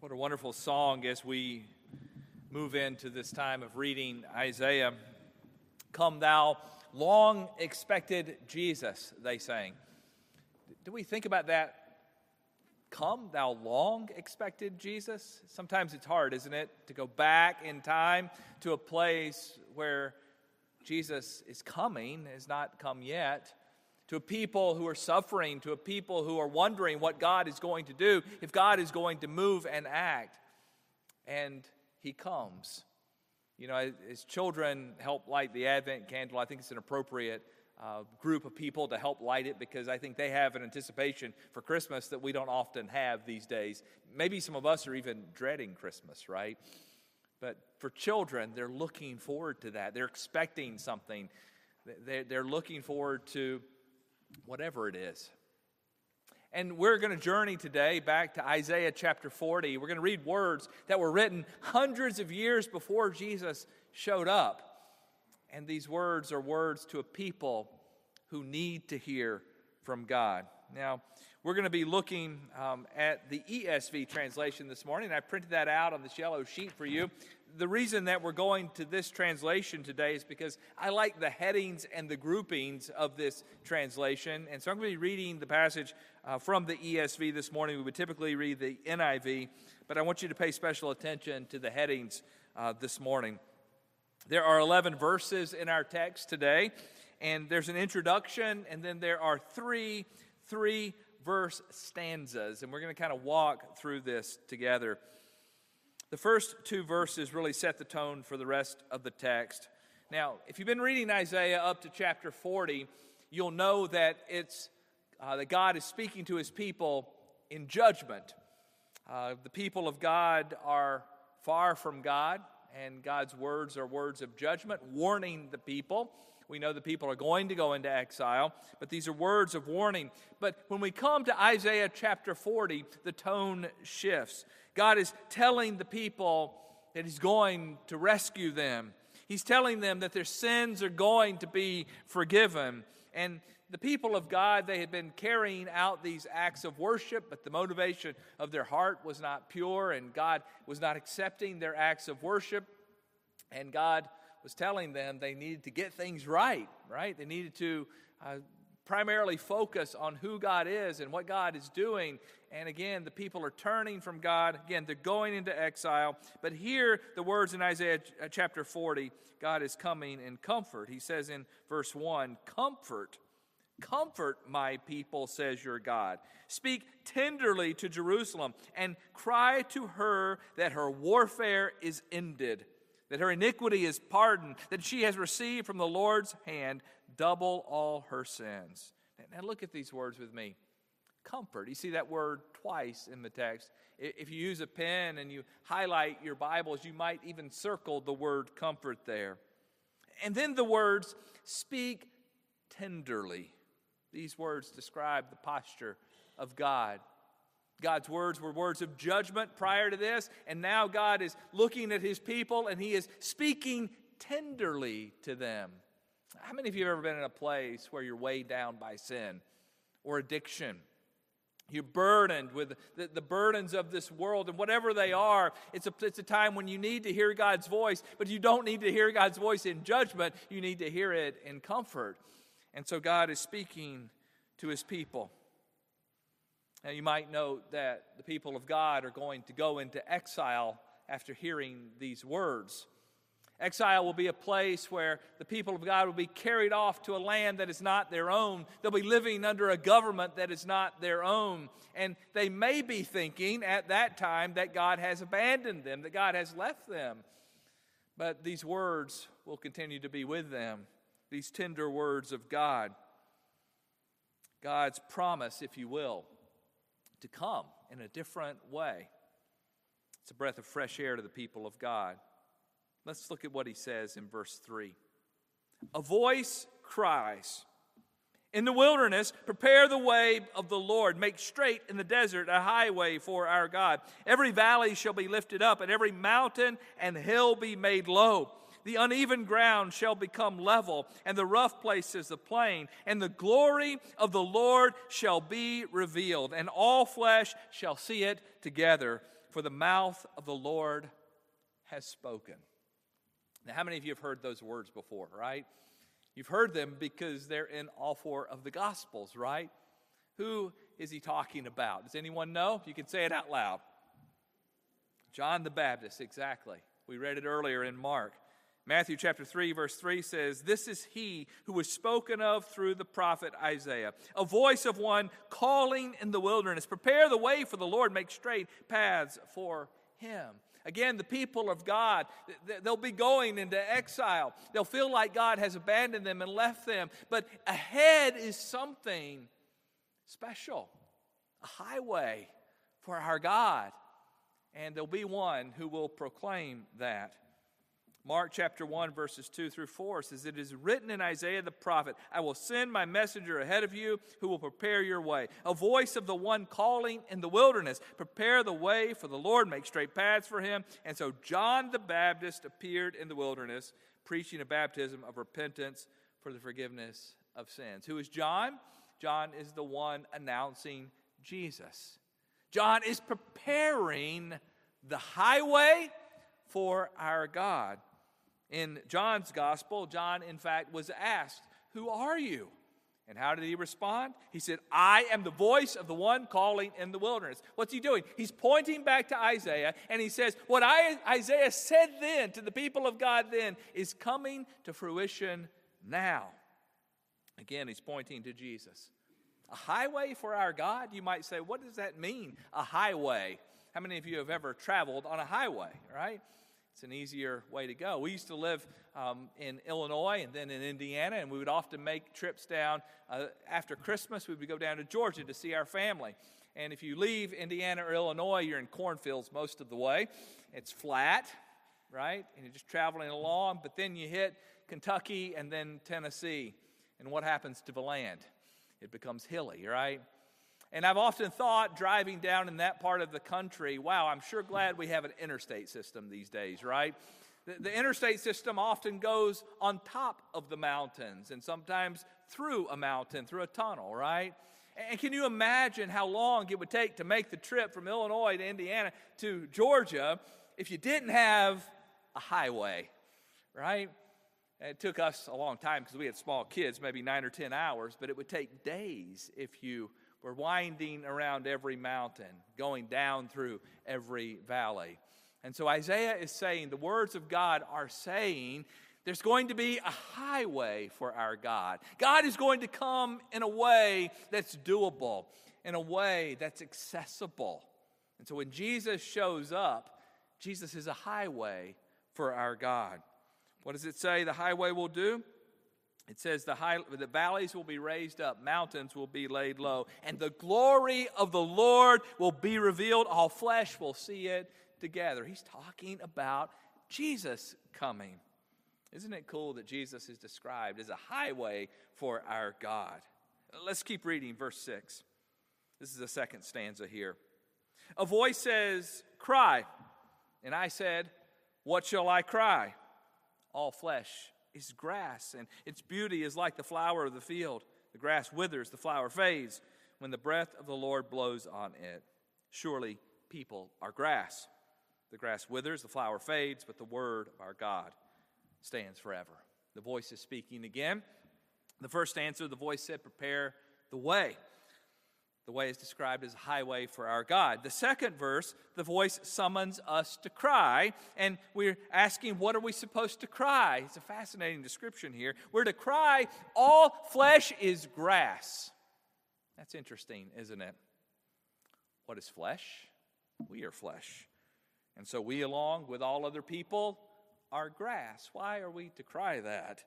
What a wonderful song as we move into this time of reading Isaiah. Come, thou long expected Jesus, they sang. Do we think about that? Come, thou long expected Jesus? Sometimes it's hard, isn't it, to go back in time to a place where Jesus is coming, has not come yet to a people who are suffering, to a people who are wondering what God is going to do, if God is going to move and act. And He comes. You know, as children help light the Advent candle, I think it's an appropriate uh, group of people to help light it because I think they have an anticipation for Christmas that we don't often have these days. Maybe some of us are even dreading Christmas, right? But for children, they're looking forward to that. They're expecting something. They're looking forward to whatever it is. And we're going to journey today back to Isaiah chapter 40. We're going to read words that were written hundreds of years before Jesus showed up. And these words are words to a people who need to hear from God. Now, we're going to be looking um, at the ESV translation this morning. I printed that out on this yellow sheet for you the reason that we're going to this translation today is because I like the headings and the groupings of this translation. And so I'm going to be reading the passage uh, from the ESV this morning. We would typically read the NIV, but I want you to pay special attention to the headings uh, this morning. There are 11 verses in our text today, and there's an introduction, and then there are three, three verse stanzas, and we're going to kind of walk through this together. The first two verses really set the tone for the rest of the text. Now, if you've been reading Isaiah up to chapter 40, you'll know that it's uh, that God is speaking to his people in judgment. Uh, the people of God are far from God, and God's words are words of judgment, warning the people. We know the people are going to go into exile, but these are words of warning. But when we come to Isaiah chapter 40, the tone shifts. God is telling the people that He's going to rescue them. He's telling them that their sins are going to be forgiven. And the people of God, they had been carrying out these acts of worship, but the motivation of their heart was not pure, and God was not accepting their acts of worship. And God was telling them they needed to get things right, right? They needed to uh, primarily focus on who God is and what God is doing. And again, the people are turning from God. Again, they're going into exile. But here, the words in Isaiah uh, chapter 40 God is coming in comfort. He says in verse 1 Comfort, comfort my people, says your God. Speak tenderly to Jerusalem and cry to her that her warfare is ended that her iniquity is pardoned, that she has received from the Lord's hand double all her sins. Now look at these words with me. Comfort. You see that word twice in the text. If you use a pen and you highlight your Bibles, you might even circle the word comfort there. And then the words speak tenderly. These words describe the posture of God. God's words were words of judgment prior to this, and now God is looking at his people and he is speaking tenderly to them. How many of you have ever been in a place where you're weighed down by sin or addiction? You're burdened with the, the, burdens of this world, and whatever they are, it's a, it's a time when you need to hear God's voice, but you don't need to hear God's voice in judgment. You need to hear it in comfort. And so God is speaking to his people. Now, you might note that the people of God are going to go into exile after hearing these words. Exile will be a place where the people of God will be carried off to a land that is not their own. They'll be living under a government that is not their own. And they may be thinking at that time that God has abandoned them, that God has left them. But these words will continue to be with them, these tender words of God. God's promise, if you will, to come in a different way. It's a breath of fresh air to the people of God. Let's look at what he says in verse 3. A voice cries, In the wilderness, prepare the way of the Lord. Make straight in the desert a highway for our God. Every valley shall be lifted up, and every mountain and hill be made low. The uneven ground shall become level, and the rough places the plain, and the glory of the Lord shall be revealed, and all flesh shall see it together for the mouth of the Lord has spoken. Now, how many of you have heard those words before, right? You've heard them because they're in all four of the Gospels, right? Who is he talking about? Does anyone know? You can say it out loud. John the Baptist, exactly. We read it earlier in Mark. Matthew chapter 3, verse 3 says, This is he who was spoken of through the prophet Isaiah, a voice of one calling in the wilderness, Prepare the way for the Lord, make straight paths for him. Again, the people of God, they'll be going into exile. They'll feel like God has abandoned them and left them. But ahead is something special a highway for our God. And there'll be one who will proclaim that. Mark chapter 1, verses 2 through 4 says, It is written in Isaiah the prophet, I will send my messenger ahead of you who will prepare your way. A voice of the one calling in the wilderness, Prepare the way for the Lord, make straight paths for him. And so John the Baptist appeared in the wilderness, preaching a baptism of repentance for the forgiveness of sins. Who is John? John is the one announcing Jesus. John is preparing the highway for our God. In John's gospel, John, in fact, was asked, Who are you? And how did he respond? He said, I am the voice of the one calling in the wilderness. What's he doing? He's pointing back to Isaiah and he says, What I, Isaiah said then to the people of God then is coming to fruition now. Again, he's pointing to Jesus. A highway for our God? You might say, What does that mean, a highway? How many of you have ever traveled on a highway, right? It's an easier way to go. We used to live um, in Illinois and then in Indiana, and we would often make trips down uh, after Christmas. We would go down to Georgia to see our family. And if you leave Indiana or Illinois, you're in cornfields most of the way. It's flat, right? And you're just traveling along, but then you hit Kentucky and then Tennessee. And what happens to the land? It becomes hilly, right? And I've often thought driving down in that part of the country, wow, I'm sure glad we have an interstate system these days, right? The, the, interstate system often goes on top of the mountains and sometimes through a mountain, through a tunnel, right? And can you imagine how long it would take to make the trip from Illinois to Indiana to Georgia if you didn't have a highway, right? It took us a long time because we had small kids, maybe nine or 10 hours, but it would take days if you we're winding around every mountain, going down through every valley. And so Isaiah is saying, the words of God are saying, there's going to be a highway for our God. God is going to come in a way that's doable, in a way that's accessible. And so when Jesus shows up, Jesus is a highway for our God. What does it say the highway will do? It says the, high, the valleys will be raised up, mountains will be laid low, and the glory of the Lord will be revealed. All flesh will see it together. He's talking about Jesus coming. Isn't it cool that Jesus is described as a highway for our God? Let's keep reading verse 6. This is the second stanza here. A voice says, Cry. And I said, What shall I cry? All flesh is grass, and its beauty is like the flower of the field. The grass withers, the flower fades when the breath of the Lord blows on it. Surely people are grass. The grass withers, the flower fades, but the word of our God stands forever. The voice is speaking again. The first answer, the voice said, Prepare the way. The way is described as highway for our God. The second verse, the voice summons us to cry, and we're asking, what are we supposed to cry? It's a fascinating description here. We're to cry, all flesh is grass. That's interesting, isn't it? What is flesh? We are flesh. And so we, along with all other people, are grass. Why are we to cry that?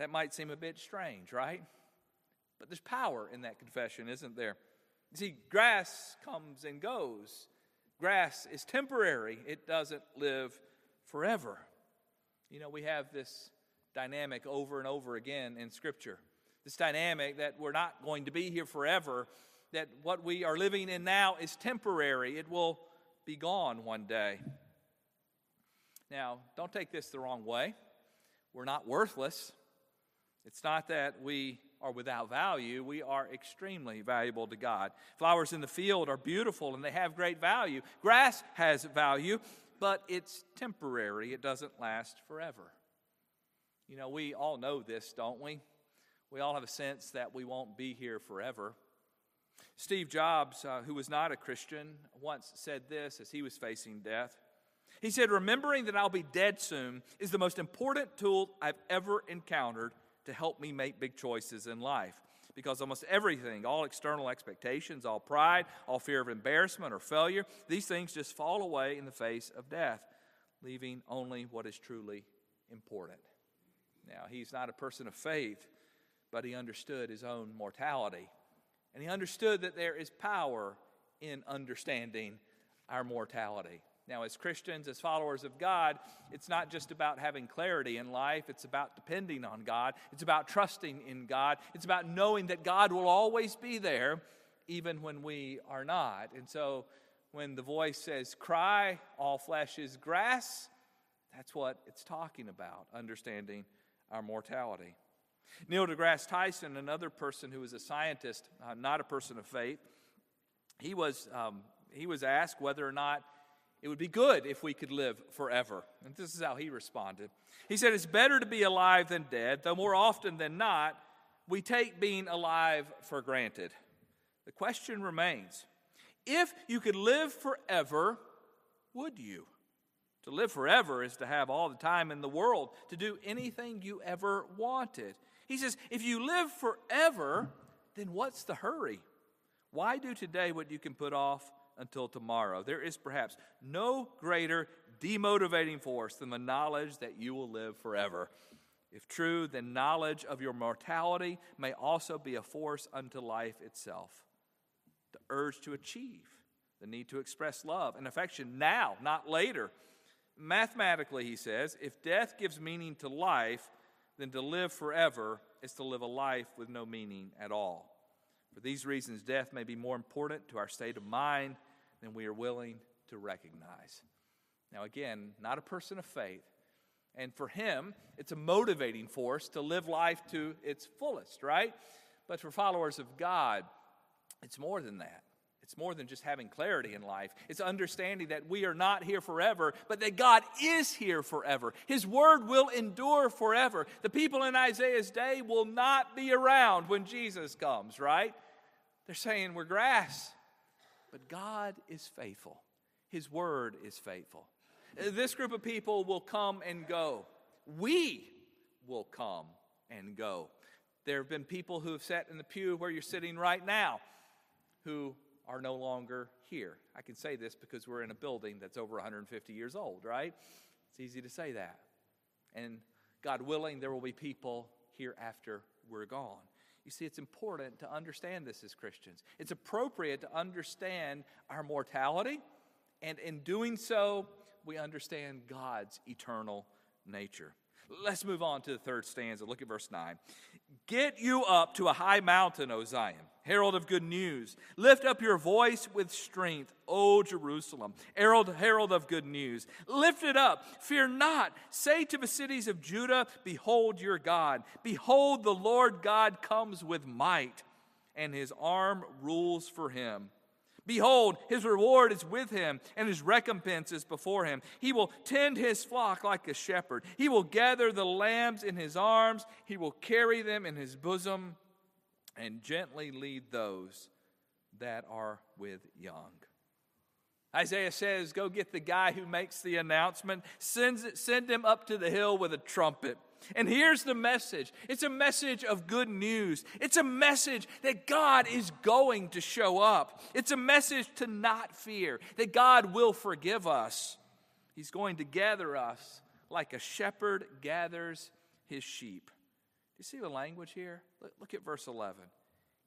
That might seem a bit strange, right? But there's power in that confession, isn't there? You see, grass comes and goes. Grass is temporary, it doesn't live forever. You know, we have this dynamic over and over again in Scripture. This dynamic that we're not going to be here forever, that what we are living in now is temporary, it will be gone one day. Now, don't take this the wrong way. We're not worthless. It's not that we are without value, we are extremely valuable to God. Flowers in the field are beautiful and they have great value. Grass has value, but it's temporary, it doesn't last forever. You know, we all know this, don't we? We all have a sense that we won't be here forever. Steve Jobs, uh, who was not a Christian, once said this as he was facing death. He said, Remembering that I'll be dead soon is the most important tool I've ever encountered to help me make big choices in life. Because almost everything, all external expectations, all pride, all fear of embarrassment or failure, these things just fall away in the face of death, leaving only what is truly important. Now, he's not a person of faith, but he understood his own mortality. And he understood that there is power in understanding our mortality. Now, as Christians, as followers of God, it's not just about having clarity in life, it's about depending on God, it's about trusting in God, it's about knowing that God will always be there, even when we are not. And so, when the voice says, Cry, all flesh is grass, that's what it's talking about, understanding our mortality. Neil deGrasse Tyson, another person who was a scientist, uh, not a person of faith, he was, um, he was asked whether or not it would be good if we could live forever. And this is how he responded. He said, It's better to be alive than dead, though more often than not, we take being alive for granted. The question remains if you could live forever, would you? To live forever is to have all the time in the world to do anything you ever wanted. He says, if you live forever, then what's the hurry? Why do today what you can put off until tomorrow? There is perhaps no greater demotivating force than the knowledge that you will live forever. If true, then knowledge of your mortality may also be a force unto life itself. The urge to achieve, the need to express love and affection now, not later. Mathematically, he says, if death gives meaning to life, then to live forever is to live a life with no meaning at all. For these reasons, death may be more important to our state of mind than we are willing to recognize. Now, again, not a person of faith. And for him, it's a motivating force to live life to its fullest, right? But for followers of God, it's more than that. It's more than just having clarity in life. It's understanding that we are not here forever, but that God is here forever. His word will endure forever. The people in Isaiah's day will not be around when Jesus comes, right? They're saying we're grass, but God is faithful. His word is faithful. This group of people will come and go. We will come and go. There have been people who have sat in the pew where you're sitting right now who are no longer here. I can say this because we're in a building that's over 150 years old, right? It's easy to say that. And God willing, there will be people here after we're gone. You see, it's important to understand this as Christians. It's appropriate to understand our mortality, and in doing so, we understand God's eternal nature. Let's move on to the third stanza. Look at verse 9. Get you up to a high mountain, O Zion, herald of good news. Lift up your voice with strength, O Jerusalem, herald, herald of good news. Lift it up, fear not. Say to the cities of Judah, Behold your God. Behold, the Lord God comes with might, and his arm rules for him. Behold, his reward is with him, and his recompense is before him. He will tend his flock like a shepherd. He will gather the lambs in his arms, he will carry them in his bosom, and gently lead those that are with young. Isaiah says, Go get the guy who makes the announcement, send, send him up to the hill with a trumpet. And here's the message it's a message of good news. It's a message that God is going to show up. It's a message to not fear, that God will forgive us. He's going to gather us like a shepherd gathers his sheep. Do you see the language here? Look at verse 11.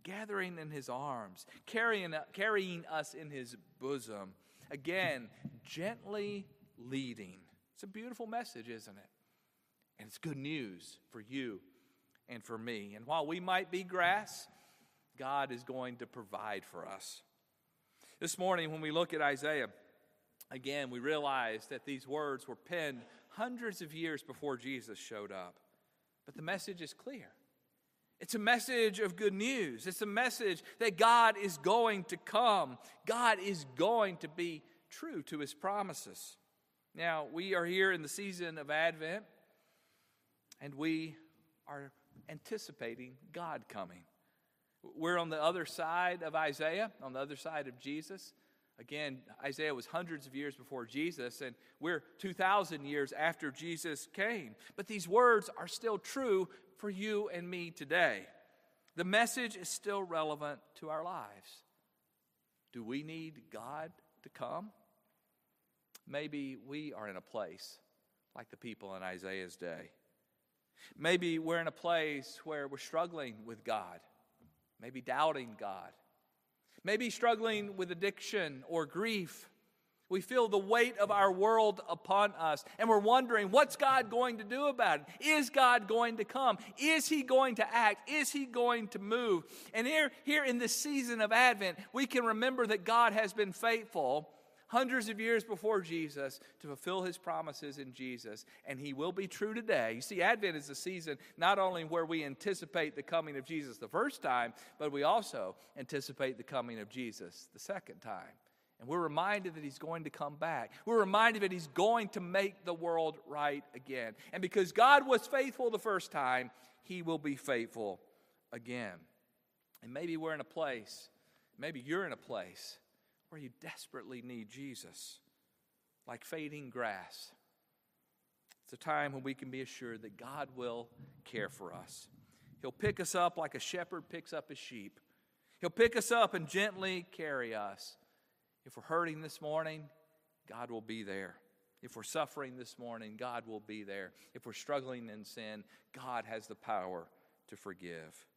Gathering in his arms, carrying, carrying us in his bosom. Again, gently leading. It's a beautiful message, isn't it? And it's good news for you and for me. And while we might be grass, God is going to provide for us. This morning, when we look at Isaiah, again, we realize that these words were penned hundreds of years before Jesus showed up. But the message is clear It's a message of good news. It's a message that God is going to come. God is going to be true to his promises. Now, we are here in the season of Advent, and we are anticipating God coming. We're on the other side of Isaiah, on the other side of Jesus. Again, Isaiah was hundreds of years before Jesus, and we're 2,000 years after Jesus came. But these words are still true for you and me today. The message is still relevant to our lives. Do we need God to come? Maybe we are in a place like the people in Isaiah's day. Maybe we're in a place where we're struggling with God, maybe doubting God, maybe struggling with addiction or grief. We feel the weight of our world upon us, and we're wondering, what's God going to do about it? Is God going to come? Is He going to act? Is He going to move? And here, here in this season of Advent, we can remember that God has been faithful hundreds of years before Jesus to fulfill his promises in Jesus, and he will be true today. You see, Advent is a season not only where we anticipate the coming of Jesus the first time, but we also anticipate the coming of Jesus the second time. And we're reminded that he's going to come back. We're reminded that he's going to make the world right again. And because God was faithful the first time, he will be faithful again. And maybe we're in a place, maybe you're in a place where you desperately need Jesus, like fading grass. It's a time when we can be assured that God will care for us. He'll pick us up like a shepherd picks up his sheep. He'll pick us up and gently carry us. If we're hurting this morning, God will be there. If we're suffering this morning, God will be there. If we're struggling in sin, God has the power to forgive.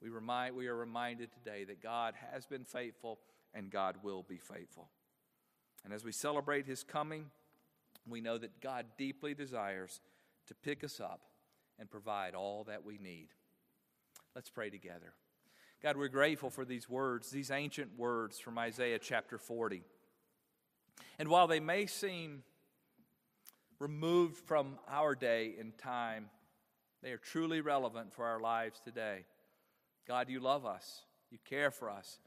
We, remind, we are reminded today that God has been faithful and God will be faithful. And as we celebrate his coming, we know that God deeply desires to pick us up and provide all that we need. Let's pray together. God, we're grateful for these words, these ancient words from Isaiah chapter 40. And while they may seem removed from our day and time, they are truly relevant for our lives today. God, you love us, you care for us,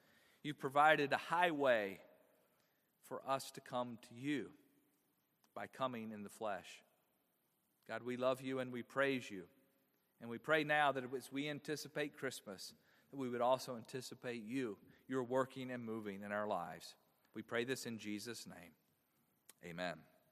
you provided a highway for us to come to you by coming in the flesh. God, we love you and we praise you. And we pray now that as we anticipate Christmas, that we would also anticipate you, your working and moving in our lives. We pray this in Jesus' name. Amen.